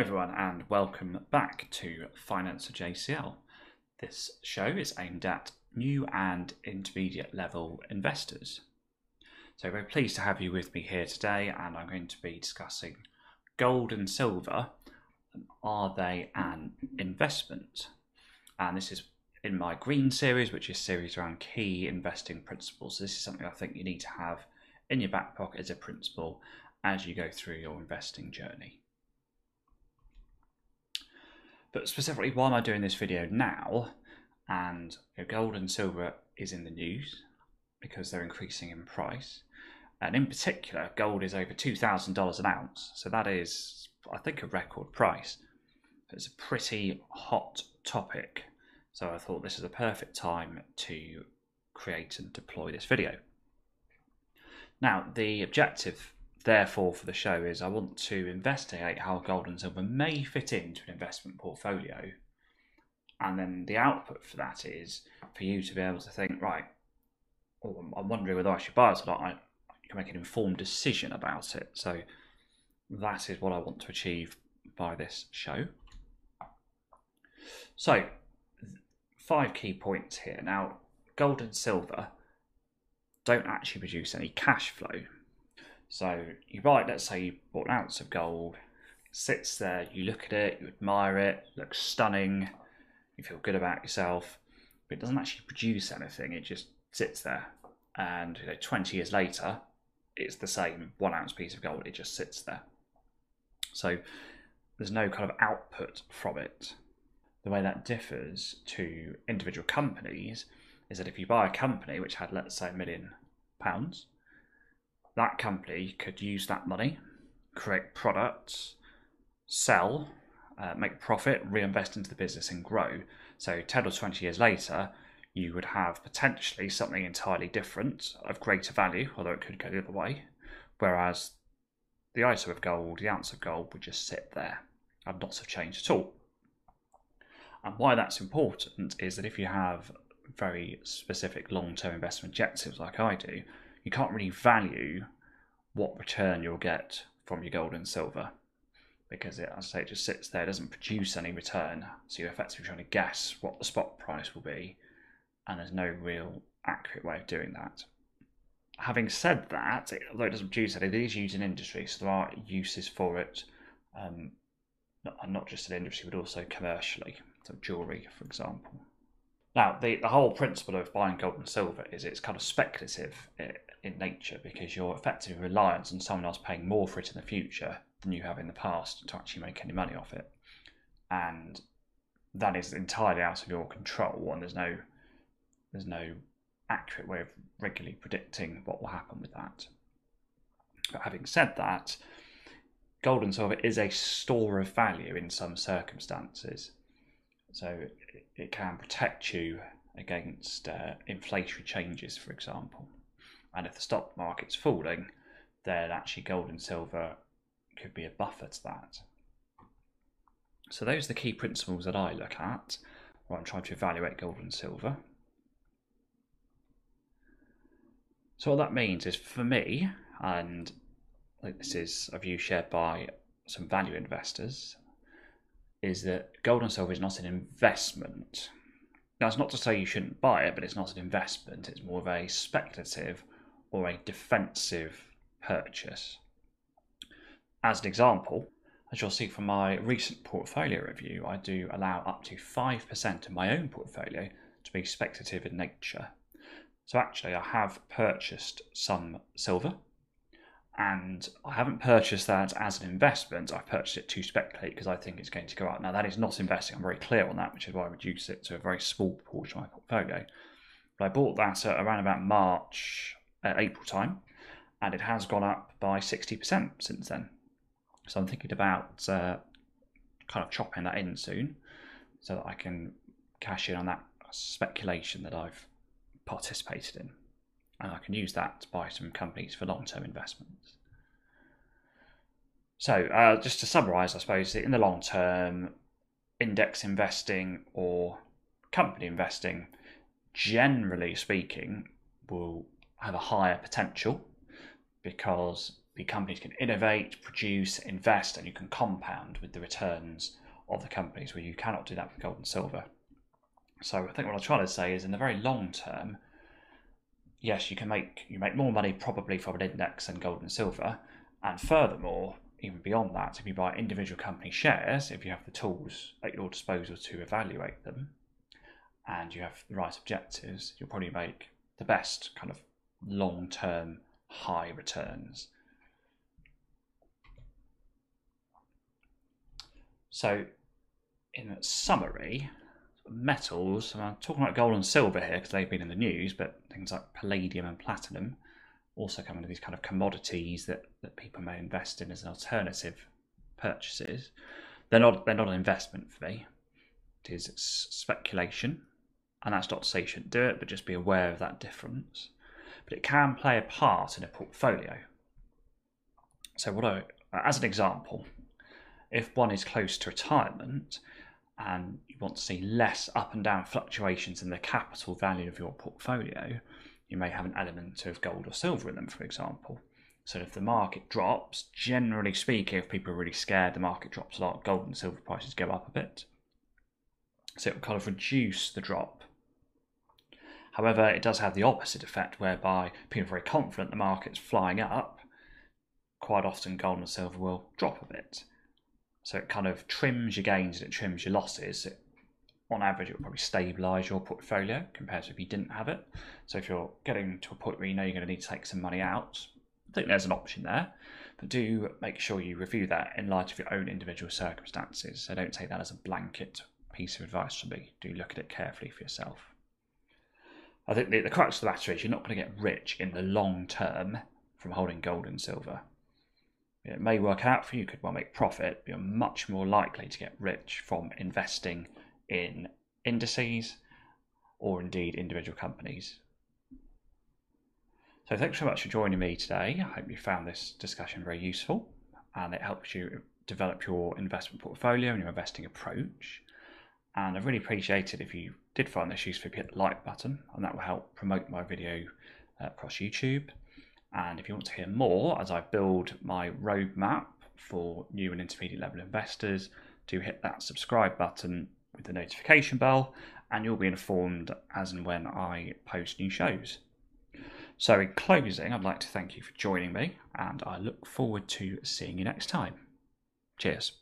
Hello, everyone, and welcome back to Finance JCL. This show is aimed at new and intermediate level investors. So, very pleased to have you with me here today, and I'm going to be discussing gold and silver. Are they an investment? And this is in my green series, which is series around key investing principles. So, this is something I think you need to have in your back pocket as a principle as you go through your investing journey. But specifically, why am I doing this video now? And you know, gold and silver is in the news because they're increasing in price. And in particular, gold is over $2,000 an ounce. So that is, I think, a record price. It's a pretty hot topic. So I thought this is a perfect time to create and deploy this video. Now, the objective therefore for the show is I want to investigate how gold and silver may fit into an investment portfolio. And then the output for that is for you to be able to think, right, oh, I'm wondering whether I should buy it or not. I can make an informed decision about it. So that is what I want to achieve by this show. So, five key points here. Now, gold and silver don't actually produce any cash flow. So you buy, let's say you bought an ounce of gold, sits there, you look at it, you admire it, looks stunning, you feel good about yourself, but it doesn't actually produce anything, it just sits there. And you know, 20 years later, it's the same one ounce piece of gold, it just sits there. So there's no kind of output from it. The way that differs to individual companies is that if you buy a company which had, let's say, a million pounds, that company could use that money, create products, sell, uh, make profit, reinvest into the business, and grow. So 10 or 20 years later, you would have potentially something entirely different of greater value, although it could go the other way. Whereas the item of gold, the ounce of gold, would just sit there and not have changed at all. And why that's important is that if you have very specific long term investment objectives like I do, you can't really value what return you'll get from your gold and silver because it, as I say, it just sits there, doesn't produce any return. So you're effectively trying to guess what the spot price will be, and there's no real accurate way of doing that. Having said that, it, although it doesn't produce any, it is used in industry, so there are uses for it, um, not, not just in industry but also commercially, so jewellery, for example. Now, the, the whole principle of buying gold and silver is it's kind of speculative in nature because you're effectively reliant on someone else paying more for it in the future than you have in the past to actually make any money off it. And that is entirely out of your control, and there's no there's no accurate way of regularly predicting what will happen with that. But having said that, gold and silver is a store of value in some circumstances. So it can protect you against uh, inflationary changes, for example. And if the stock market's falling, then actually gold and silver could be a buffer to that. So those are the key principles that I look at when I'm trying to evaluate gold and silver. So what that means is for me, and this is a view shared by some value investors, is that gold and silver is not an investment. Now, it's not to say you shouldn't buy it, but it's not an investment. It's more of a speculative or a defensive purchase. As an example, as you'll see from my recent portfolio review, I do allow up to 5% of my own portfolio to be speculative in nature. So actually, I have purchased some silver and I haven't purchased that as an investment. I've purchased it to speculate because I think it's going to go up. Now, that is not investing. I'm very clear on that, which is why I reduce it to a very small portion of my portfolio. But I bought that at around about March, uh, April time, and it has gone up by 60% since then. So I'm thinking about uh, kind of chopping that in soon so that I can cash in on that speculation that I've participated in and I can use that to buy some companies for long term investments. So, uh, just to summarize, I suppose, in the long term, index investing or company investing, generally speaking, will have a higher potential because the companies can innovate, produce, invest, and you can compound with the returns of the companies where you cannot do that with gold and silver. So I think what I'm trying to say is in the very long term, yes, you can make you make more money probably from an index than gold and silver. And furthermore, even beyond that, if you buy individual company shares, if you have the tools at your disposal to evaluate them and you have the right objectives, you'll probably make the best kind of long term high returns. So, in summary, metals, I'm talking about gold and silver here because they've been in the news, but things like palladium and platinum also come into these kind of commodities that, that people may invest in as an alternative purchases. They're not they're not an investment for me. It is speculation, and that's not to say you shouldn't do it, but just be aware of that difference. But it can play a part in a portfolio. So what I, as an example, if one is close to retirement and you want to see less up and down fluctuations in the capital value of your portfolio, you may have an element of gold or silver in them, for example. So if the market drops, generally speaking, if people are really scared, the market drops a lot, gold and silver prices go up a bit. So it will kind of reduce the drop. However, it does have the opposite effect, whereby people are very confident the market's flying up. Quite often, gold and silver will drop a bit. So it kind of trims your gains and it trims your losses. It, on average, it will probably stabilize your portfolio compared to if you didn't have it. So if you're getting to a point where you know you're going to need to take some money out, I think there's an option there. But do make sure you review that in light of your own individual circumstances. So don't take that as a blanket piece of advice from me. Do look at it carefully for yourself. I think the, the crux of the matter is you're not going to get rich in the long term from holding gold and silver. It may work out for you, you could well make profit, but you're much more likely to get rich from investing in indices or indeed individual companies. So thanks so much for joining me today. I hope you found this discussion very useful and it helps you develop your investment portfolio and your investing approach. And I really appreciate it if you did find this useful, hit the like button, and that will help promote my video uh, across YouTube. And if you want to hear more as I build my roadmap for new and intermediate level investors, do hit that subscribe button with the notification bell, and you'll be informed as and when I post new shows. So, in closing, I'd like to thank you for joining me, and I look forward to seeing you next time. Cheers.